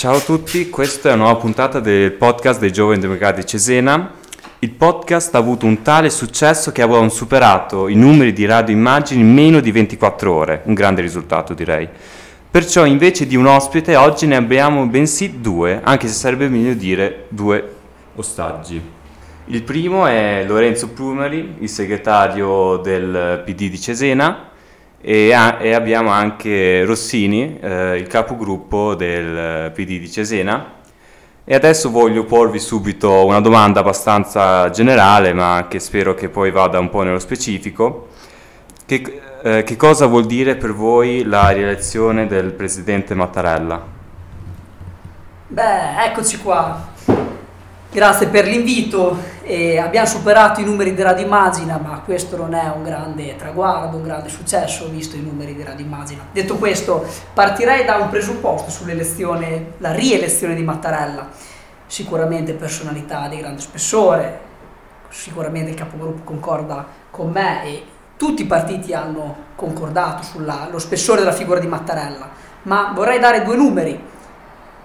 Ciao a tutti, questa è una nuova puntata del podcast dei Giovani Democratici Cesena. Il podcast ha avuto un tale successo che avevano superato i numeri di radio immagini in meno di 24 ore, un grande risultato direi. Perciò invece di un ospite oggi ne abbiamo bensì due, anche se sarebbe meglio dire due ostaggi. Il primo è Lorenzo Plumeri, il segretario del PD di Cesena, e, a, e abbiamo anche Rossini, eh, il capogruppo del PD di Cesena. E adesso voglio porvi subito una domanda abbastanza generale, ma che spero che poi vada un po' nello specifico. Che, eh, che cosa vuol dire per voi la rielezione del presidente Mattarella? Beh, eccoci qua. Grazie per l'invito. E abbiamo superato i numeri di Radio Immagina, ma questo non è un grande traguardo, un grande successo visto i numeri di Radio Immagina. Detto questo, partirei da un presupposto sull'elezione, la rielezione di Mattarella. Sicuramente personalità di grande spessore, sicuramente il capogruppo concorda con me e tutti i partiti hanno concordato sullo spessore della figura di Mattarella, ma vorrei dare due numeri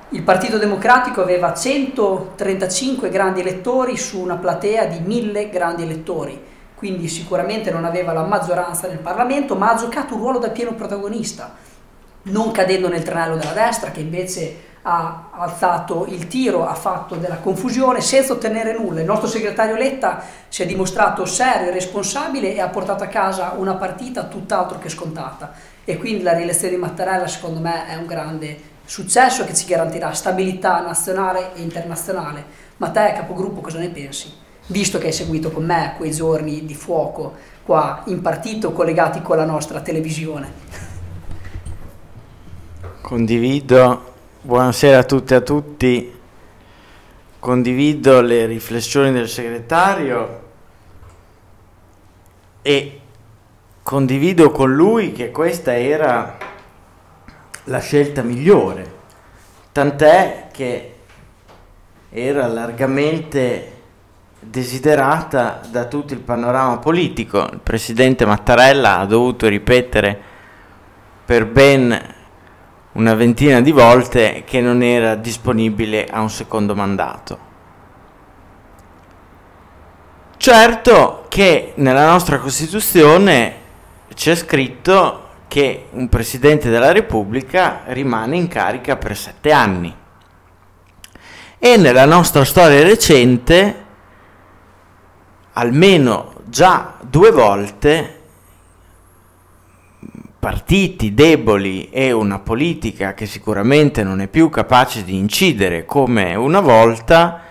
il Partito Democratico aveva 135 grandi elettori su una platea di 1000 grandi elettori, quindi sicuramente non aveva la maggioranza nel Parlamento, ma ha giocato un ruolo da pieno protagonista, non cadendo nel tranello della destra che invece ha alzato il tiro, ha fatto della confusione senza ottenere nulla. Il nostro segretario Letta si è dimostrato serio e responsabile e ha portato a casa una partita tutt'altro che scontata. E quindi la rielezione di Mattarella secondo me è un grande successo che ci garantirà stabilità nazionale e internazionale. Ma te, capogruppo, cosa ne pensi? Visto che hai seguito con me quei giorni di fuoco qua in partito collegati con la nostra televisione. Condivido, buonasera a tutti e a tutti, condivido le riflessioni del segretario e condivido con lui che questa era la scelta migliore, tant'è che era largamente desiderata da tutto il panorama politico. Il presidente Mattarella ha dovuto ripetere per ben una ventina di volte che non era disponibile a un secondo mandato. Certo che nella nostra Costituzione c'è scritto che un Presidente della Repubblica rimane in carica per sette anni. E nella nostra storia recente, almeno già due volte, partiti deboli e una politica che sicuramente non è più capace di incidere come una volta,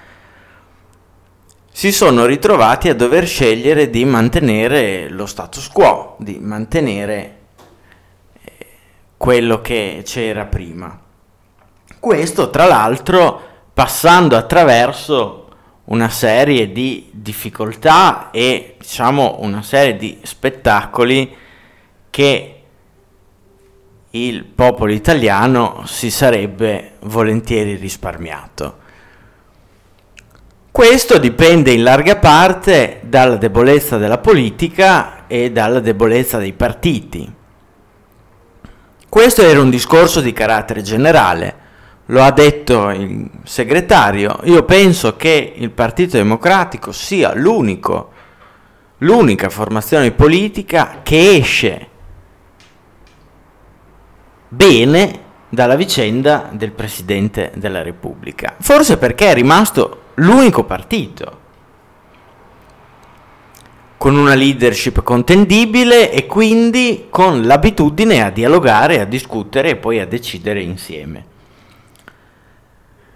si sono ritrovati a dover scegliere di mantenere lo status quo, di mantenere quello che c'era prima. Questo, tra l'altro, passando attraverso una serie di difficoltà e diciamo una serie di spettacoli che il popolo italiano si sarebbe volentieri risparmiato. Questo dipende in larga parte dalla debolezza della politica e dalla debolezza dei partiti. Questo era un discorso di carattere generale, lo ha detto il segretario. Io penso che il Partito Democratico sia l'unico, l'unica formazione politica che esce bene dalla vicenda del Presidente della Repubblica. Forse perché è rimasto l'unico partito con una leadership contendibile e quindi con l'abitudine a dialogare, a discutere e poi a decidere insieme.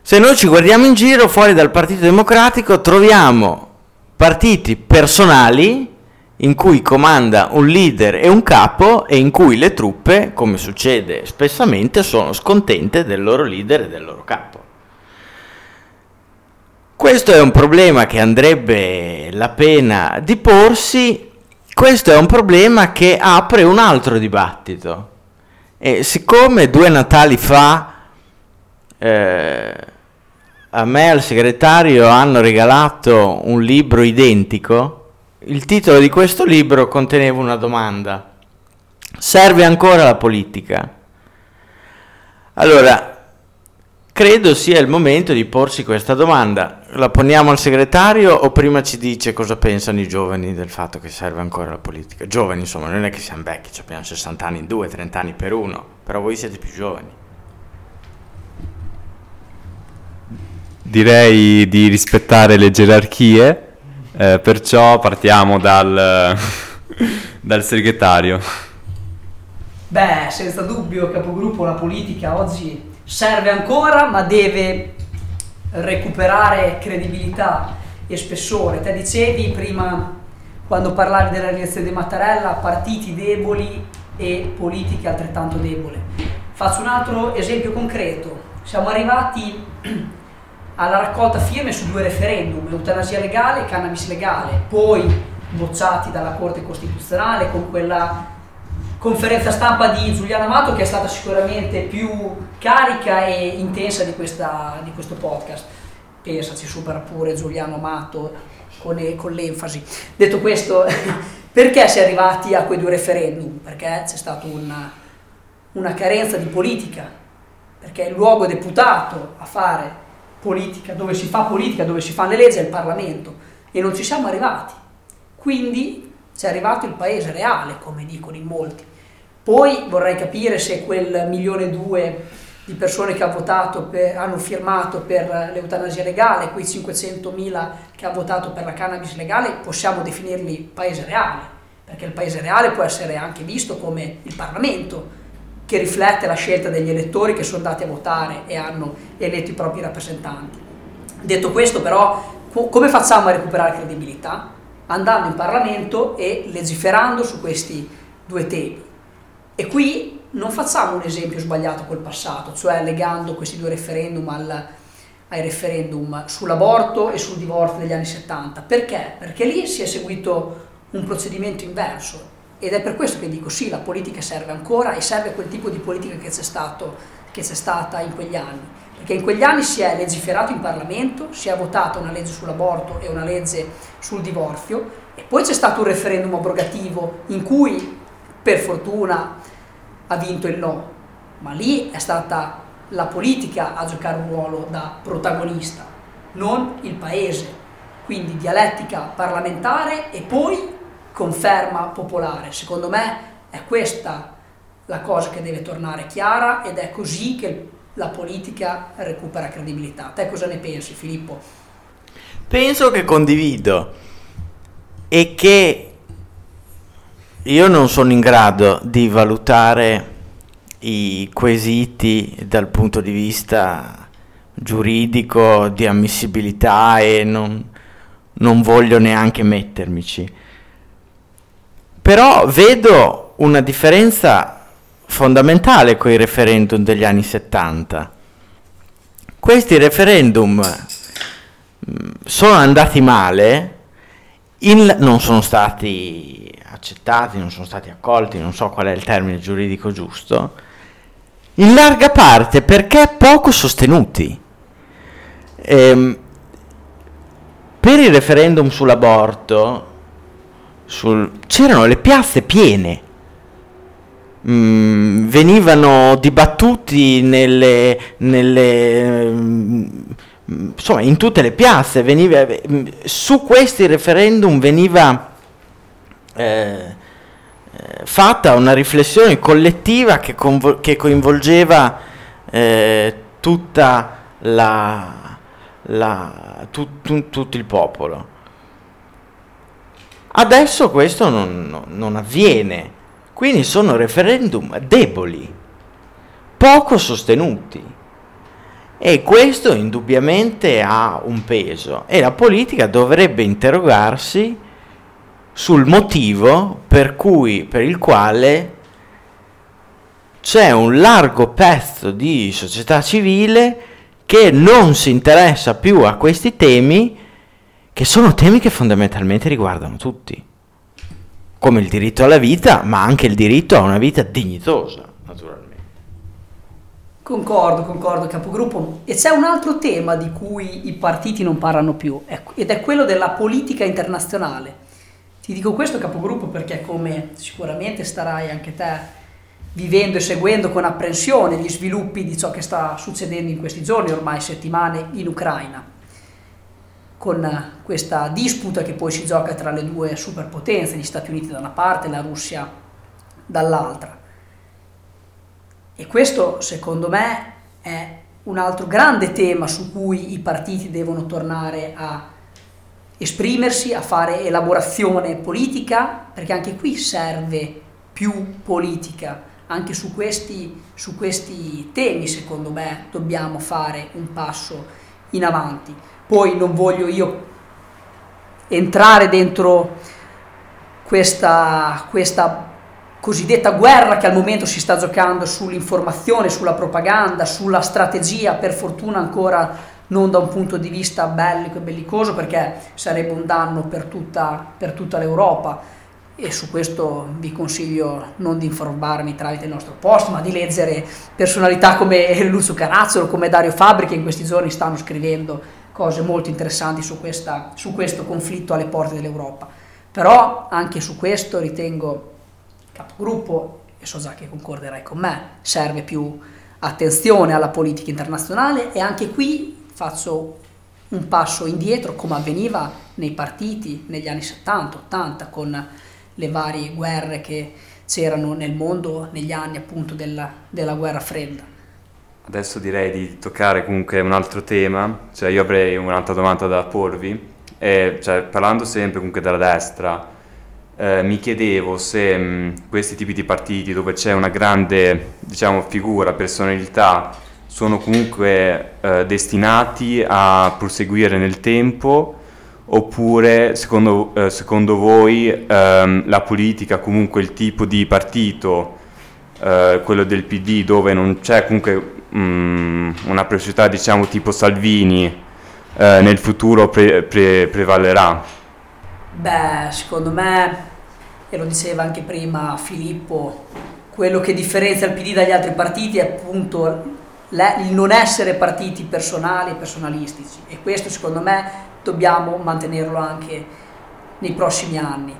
Se noi ci guardiamo in giro fuori dal Partito Democratico troviamo partiti personali in cui comanda un leader e un capo e in cui le truppe, come succede spessamente, sono scontente del loro leader e del loro capo. Questo è un problema che andrebbe la pena di porsi, questo è un problema che apre un altro dibattito. E siccome due Natali fa eh, a me e al segretario hanno regalato un libro identico, il titolo di questo libro conteneva una domanda. Serve ancora la politica? Allora, credo sia il momento di porsi questa domanda. La poniamo al segretario o prima ci dice cosa pensano i giovani del fatto che serve ancora la politica? Giovani, insomma, non è che siamo vecchi, abbiamo 60 anni in due, 30 anni per uno, però voi siete più giovani. Direi di rispettare le gerarchie, eh, perciò partiamo dal, dal segretario. Beh, senza dubbio, capogruppo, la politica oggi serve ancora, ma deve recuperare credibilità e spessore. Te dicevi prima, quando parlavi della rielezione di Mattarella, partiti deboli e politiche altrettanto deboli. Faccio un altro esempio concreto. Siamo arrivati alla raccolta firme su due referendum, eutanasia legale e cannabis legale, poi bocciati dalla Corte Costituzionale con quella conferenza stampa di Giuliano Amato che è stata sicuramente più carica e intensa di, questa, di questo podcast. Pensa, ci supera pure Giuliano Amato con, con l'enfasi. Detto questo, perché si è arrivati a quei due referendum? Perché c'è stata una, una carenza di politica, perché il luogo deputato a fare politica, dove si fa politica, dove si fanno le leggi è il Parlamento e non ci siamo arrivati. Quindi c'è arrivato il paese reale, come dicono in molti. Poi vorrei capire se quel milione e due di persone che ha per, hanno firmato per l'eutanasia legale, quei 500.000 che hanno votato per la cannabis legale, possiamo definirli paese reale, perché il paese reale può essere anche visto come il Parlamento, che riflette la scelta degli elettori che sono andati a votare e hanno eletto i propri rappresentanti. Detto questo però, come facciamo a recuperare credibilità? andando in Parlamento e legiferando su questi due temi. E qui non facciamo un esempio sbagliato col passato, cioè legando questi due referendum al, ai referendum sull'aborto e sul divorzio degli anni 70. Perché? Perché lì si è seguito un procedimento inverso ed è per questo che dico sì, la politica serve ancora e serve quel tipo di politica che c'è, stato, che c'è stata in quegli anni perché in quegli anni si è legiferato in Parlamento, si è votata una legge sull'aborto e una legge sul divorzio e poi c'è stato un referendum abrogativo in cui per fortuna ha vinto il no, ma lì è stata la politica a giocare un ruolo da protagonista, non il paese. Quindi dialettica parlamentare e poi conferma popolare. Secondo me è questa la cosa che deve tornare chiara ed è così che la politica recupera credibilità. Te cosa ne pensi, Filippo? Penso che condivido e che io non sono in grado di valutare i quesiti dal punto di vista giuridico di ammissibilità e non, non voglio neanche mettermici. Però vedo una differenza fondamentale con i referendum degli anni 70. Questi referendum mm, sono andati male, in, non sono stati accettati, non sono stati accolti, non so qual è il termine giuridico giusto, in larga parte perché poco sostenuti. Ehm, per il referendum sull'aborto sul, c'erano le piazze piene mm, venivano dibattuti nelle, nelle mm, insomma in tutte le piazze veniva, mm, su questi referendum veniva eh, eh, fatta una riflessione collettiva che, convo- che coinvolgeva eh, tutta la, la, tu, tu, tutto il popolo. Adesso questo non, non avviene quindi sono referendum deboli, poco sostenuti. E questo indubbiamente ha un peso e la politica dovrebbe interrogarsi sul motivo per, cui, per il quale c'è un largo pezzo di società civile che non si interessa più a questi temi, che sono temi che fondamentalmente riguardano tutti come il diritto alla vita, ma anche il diritto a una vita dignitosa, naturalmente. Concordo, concordo, capogruppo. E c'è un altro tema di cui i partiti non parlano più, ed è quello della politica internazionale. Ti dico questo, capogruppo, perché come sicuramente starai anche te vivendo e seguendo con apprensione gli sviluppi di ciò che sta succedendo in questi giorni, ormai settimane, in Ucraina, con questa disputa che poi si gioca tra le due superpotenze, gli Stati Uniti da una parte e la Russia dall'altra. E questo, secondo me, è un altro grande tema su cui i partiti devono tornare a esprimersi, a fare elaborazione politica, perché anche qui serve più politica anche su questi, su questi temi, secondo me, dobbiamo fare un passo in avanti. Poi non voglio io entrare dentro questa, questa cosiddetta guerra che al momento si sta giocando sull'informazione, sulla propaganda, sulla strategia, per fortuna ancora non da un punto di vista bellico e bellicoso perché sarebbe un danno per tutta, per tutta l'Europa e su questo vi consiglio non di informarmi tramite il nostro post, ma di leggere personalità come Lucio Carazzolo, come Dario Fabri, che in questi giorni stanno scrivendo cose molto interessanti su, questa, su questo conflitto alle porte dell'Europa. Però anche su questo ritengo capogruppo, e so già che concorderai con me, serve più attenzione alla politica internazionale e anche qui faccio un passo indietro come avveniva nei partiti negli anni 70, 80 con le varie guerre che c'erano nel mondo negli anni appunto della, della guerra fredda. Adesso direi di toccare comunque un altro tema, cioè io avrei un'altra domanda da porvi, e, cioè, parlando sempre comunque della destra, eh, mi chiedevo se mh, questi tipi di partiti dove c'è una grande diciamo, figura, personalità, sono comunque eh, destinati a proseguire nel tempo oppure secondo, eh, secondo voi ehm, la politica, comunque il tipo di partito, eh, quello del PD dove non c'è comunque mh, mm, una priorità diciamo tipo Salvini, eh, nel futuro pre- pre- prevalerà? Beh, secondo me, e lo diceva anche prima Filippo, quello che differenzia il PD dagli altri partiti è appunto il non essere partiti personali e personalistici e questo secondo me dobbiamo mantenerlo anche nei prossimi anni.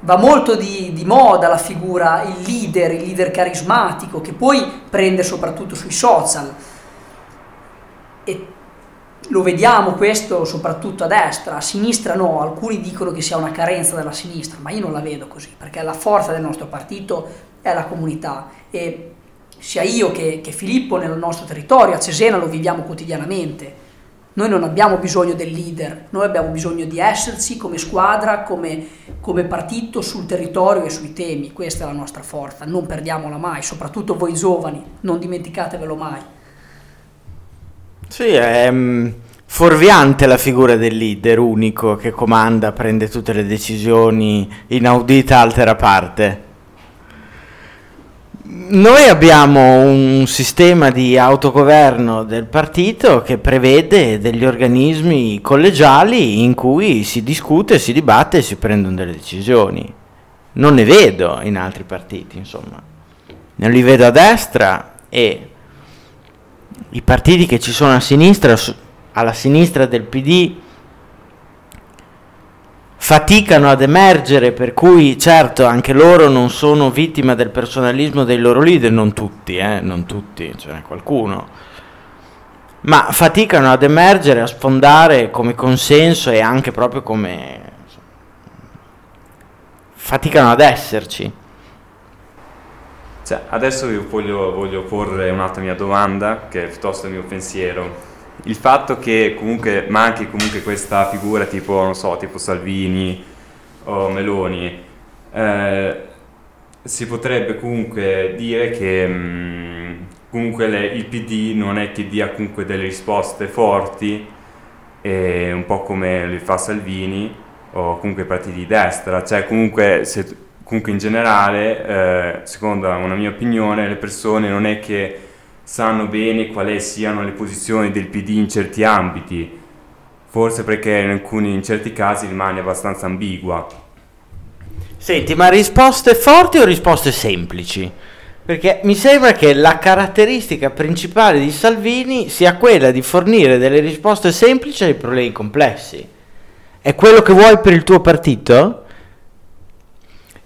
Va molto di, di, moda la figura, il leader, il leader carismatico, che poi prende soprattutto sui social. E lo vediamo questo soprattutto a destra, a sinistra no, alcuni dicono che sia una carenza della sinistra, ma io non la vedo così, perché la forza del nostro partito è la comunità e sia io che, che Filippo nel nostro territorio, a Cesena lo viviamo quotidianamente noi non abbiamo bisogno del leader, noi abbiamo bisogno di esserci come squadra, come, come partito sul territorio e sui temi. Questa è la nostra forza, non perdiamola mai, soprattutto voi giovani, non dimenticatevelo mai. Sì, è um, fuorviante la figura del leader unico che comanda, prende tutte le decisioni, inaudita altera parte. Noi abbiamo un sistema di autogoverno del partito che prevede degli organismi collegiali in cui si discute, si dibatte e si prendono delle decisioni. Non ne vedo in altri partiti, insomma. Non li vedo a destra e i partiti che ci sono a sinistra, alla sinistra del PD, faticano ad emergere, per cui certo anche loro non sono vittime del personalismo dei loro leader, non tutti, eh, non tutti, ce n'è qualcuno, ma faticano ad emergere, a sfondare come consenso e anche proprio come... faticano ad esserci. Cioè, adesso voglio, voglio porre un'altra mia domanda, che è piuttosto il mio pensiero il fatto che comunque manchi comunque questa figura tipo, non so, tipo Salvini o Meloni, eh, si potrebbe comunque dire che mh, mm, comunque le, il PD non è che dia comunque delle risposte forti, eh, un po' come le fa Salvini o comunque i partiti di destra, cioè comunque, se, comunque in generale, eh, secondo una mia opinione, le persone non è che sanno bene quali siano le posizioni del PD in certi ambiti, forse perché in alcuni in certi casi rimane abbastanza ambigua. Senti, ma risposte forti o risposte semplici? Perché mi sembra che la caratteristica principale di Salvini sia quella di fornire delle risposte semplici ai problemi complessi. È quello che vuoi per il tuo partito?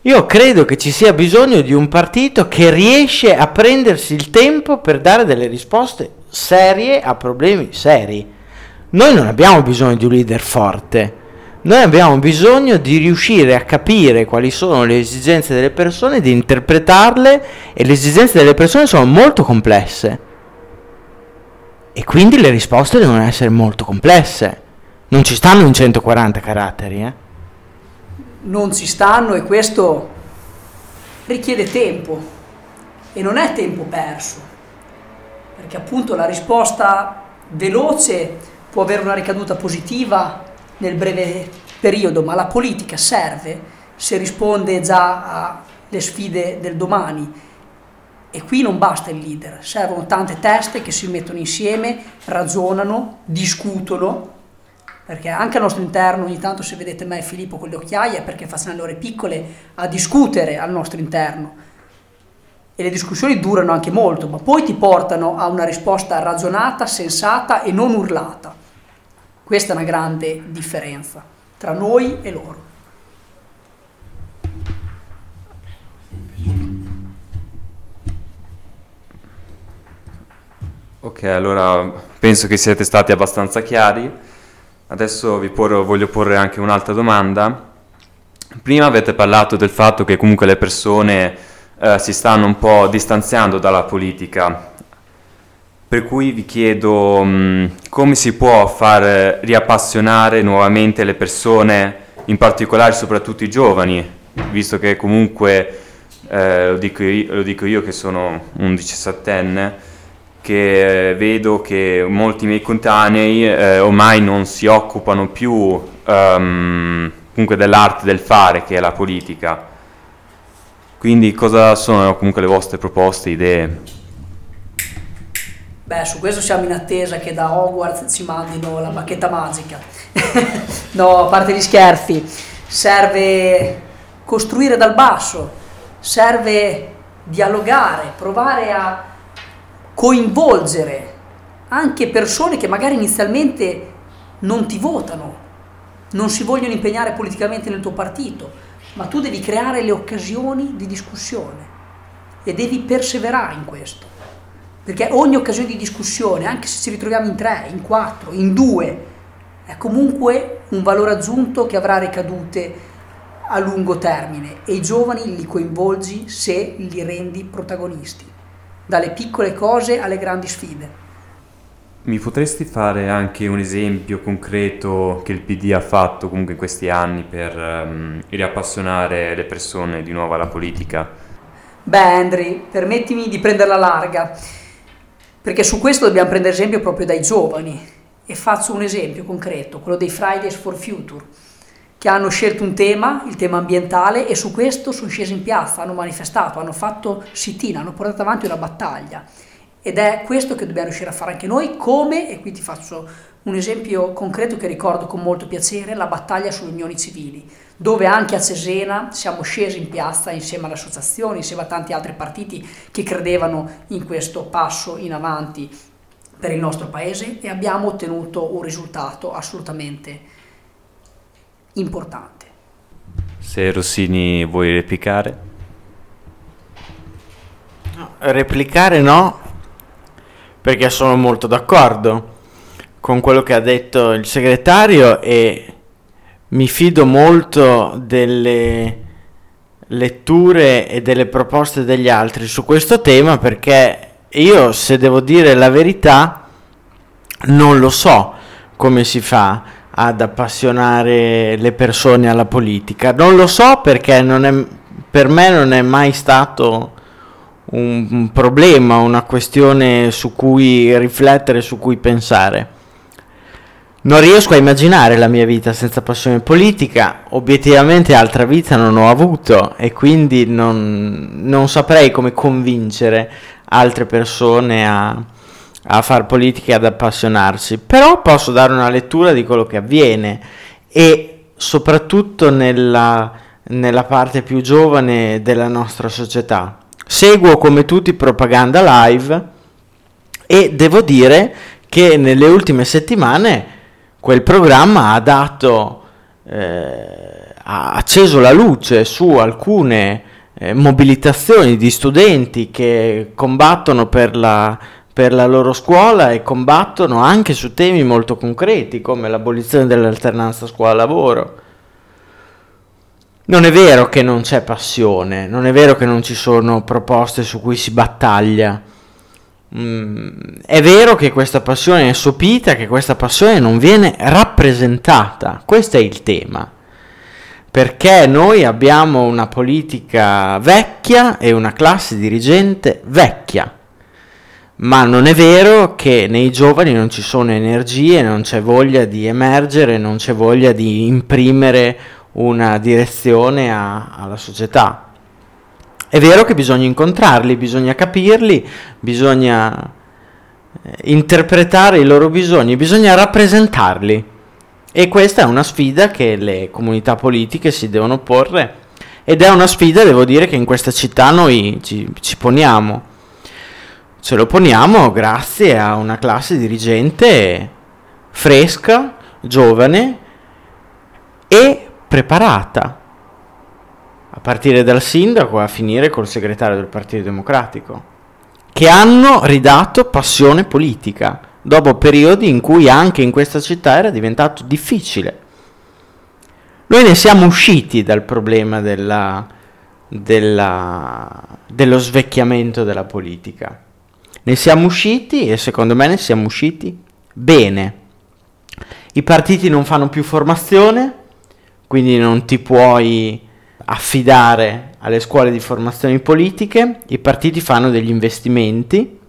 Io credo che ci sia bisogno di un partito che riesce a prendersi il tempo per dare delle risposte serie a problemi seri. Noi non abbiamo bisogno di un leader forte, noi abbiamo bisogno di riuscire a capire quali sono le esigenze delle persone, di interpretarle e le esigenze delle persone sono molto complesse. E quindi le risposte devono essere molto complesse. Non ci stanno in 140 caratteri, eh? Non ci stanno e questo richiede tempo e non è tempo perso, perché appunto la risposta veloce può avere una ricaduta positiva nel breve periodo, ma la politica serve se risponde già alle sfide del domani. E qui non basta il leader, servono tante teste che si mettono insieme, ragionano, discutono, perché anche al nostro interno ogni tanto se vedete me e Filippo con le occhiaie è perché facciamo le ore piccole a discutere al nostro interno. E le discussioni durano anche molto, ma poi ti portano a una risposta ragionata, sensata e non urlata. Questa è una grande differenza tra noi e loro. Ok, allora penso che siete stati abbastanza chiari. Adesso vi porro, voglio porre anche un'altra domanda. Prima avete parlato del fatto che comunque le persone eh, si stanno un po' distanziando dalla politica per cui vi chiedo mh, mm, come si può far riappassionare nuovamente le persone, in particolare soprattutto i giovani, visto che comunque, eh, lo, dico io, lo, dico io, che sono un diciassettenne, che eh, vedo che molti miei coetanei eh, ormai non si occupano più um, comunque dell'arte del fare, che è la politica. Quindi cosa sono comunque le vostre proposte, idee? Beh, su questo siamo in attesa che da Hogwarts ci mandino la bacchetta magica. no, a parte gli scherzi, serve costruire dal basso, serve dialogare, provare a coinvolgere anche persone che magari inizialmente non ti votano, non si vogliono impegnare politicamente nel tuo partito, ma tu devi creare le occasioni di discussione e devi perseverare in questo. Perché ogni occasione di discussione, anche se ci ritroviamo in tre, in quattro, in due, è comunque un valore aggiunto che avrà ricadute a lungo termine e i giovani li coinvolgi se li rendi protagonisti, dalle piccole cose alle grandi sfide. Mi potresti fare anche un esempio concreto che il PD ha fatto comunque in questi anni per um, riappassionare le persone di nuovo alla politica? Beh, Andri, permettimi di prenderla larga perché su questo dobbiamo prendere esempio proprio dai giovani e faccio un esempio concreto, quello dei Fridays for Future, che hanno scelto un tema, il tema ambientale, e su questo sono scesi in piazza, hanno manifestato, hanno fatto sit-in, hanno portato avanti una battaglia. Ed è questo che dobbiamo riuscire a fare anche noi, come, e qui ti faccio un esempio concreto che ricordo con molto piacere, la battaglia sulle unioni civili, dove anche a Cesena siamo scesi in piazza insieme alle associazioni, insieme a tanti altri partiti che credevano in questo passo in avanti per il nostro paese e abbiamo ottenuto un risultato assolutamente importante. Se Rossini vuoi replicare? No, replicare no, perché sono molto d'accordo con quello che ha detto il segretario e mi fido molto delle letture e delle proposte degli altri su questo tema perché io, se devo dire la verità, non lo so come si fa ad appassionare le persone alla politica. Non lo so perché è, per me non è mai stato un, un problema, una questione su cui riflettere, su cui pensare. Non riesco a immaginare la mia vita senza passione politica, obiettivamente altra vita non ho avuto e quindi non, non saprei come convincere altre persone a, a far politica e ad appassionarsi, però posso dare una lettura di quello che avviene e soprattutto nella, nella parte più giovane della nostra società. Seguo come tutti propaganda live e devo dire che nelle ultime settimane quel programma ha dato, eh, ha acceso la luce su alcune eh, mobilitazioni di studenti che combattono per la, per la loro scuola e combattono anche su temi molto concreti come l'abolizione dell'alternanza scuola-lavoro. Non è vero che non c'è passione, non è vero che non ci sono proposte su cui si battaglia. Mm, è vero che questa passione è sopita, che questa passione non viene rappresentata. Questo è il tema perché noi abbiamo una politica vecchia e una classe dirigente vecchia. Ma non è vero che nei giovani non ci sono energie, non c'è voglia di emergere, non c'è voglia di imprimere una direzione a, alla società. È vero che bisogna incontrarli, bisogna capirli, bisogna eh, interpretare i loro bisogni, bisogna rappresentarli. E questa è una sfida che le comunità politiche si devono porre ed è una sfida, devo dire, che in questa città noi ci, ci poniamo. Ce lo poniamo grazie a una classe dirigente fresca, giovane e preparata, a partire dal sindaco a finire col segretario del Partito Democratico, che hanno ridato passione politica dopo periodi in cui anche in questa città era diventato difficile. Noi ne siamo usciti dal problema della, della, dello svecchiamento della politica. Ne siamo usciti e secondo me ne siamo usciti bene. I partiti non fanno più formazione, quindi non ti puoi affidare alle scuole di formazione politiche, i partiti fanno degli investimenti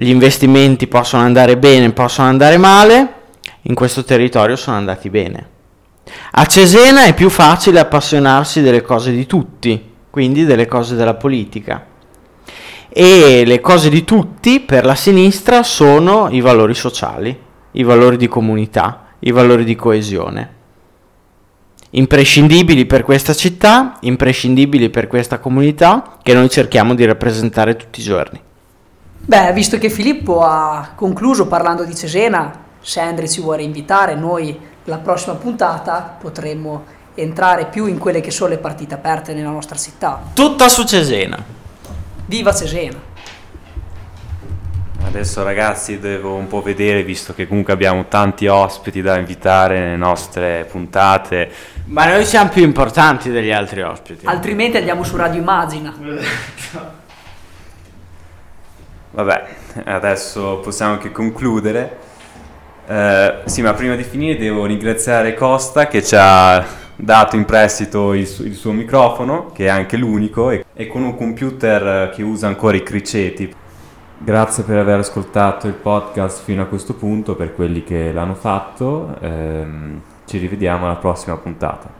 gli investimenti possono andare bene, possono andare male, in questo territorio sono andati bene. A Cesena è più facile appassionarsi delle cose di tutti, quindi delle cose della politica. E le cose di tutti per la sinistra sono i valori sociali, i valori di comunità, i valori di coesione. Imprescindibili per questa città, imprescindibili per questa comunità che noi cerchiamo di rappresentare tutti i giorni. Beh, visto che Filippo ha concluso parlando di Cesena, se Andre ci vuole invitare, noi la prossima puntata potremmo entrare più in quelle che sono le partite aperte nella nostra città. Tutta su Cesena. Viva Cesena! Adesso ragazzi devo un po' vedere, visto che comunque abbiamo tanti ospiti da invitare nelle nostre puntate. Ma noi siamo più importanti degli altri ospiti. Altrimenti andiamo su Radio Immagina. Vabbè, adesso possiamo anche concludere. Eh, sì, ma prima di finire devo ringraziare Costa che ci ha dato in prestito il, su- il suo microfono, che è anche l'unico, e-, e con un computer che usa ancora i criceti. Grazie per aver ascoltato il podcast fino a questo punto, per quelli che l'hanno fatto. Ehm, ci rivediamo alla prossima puntata.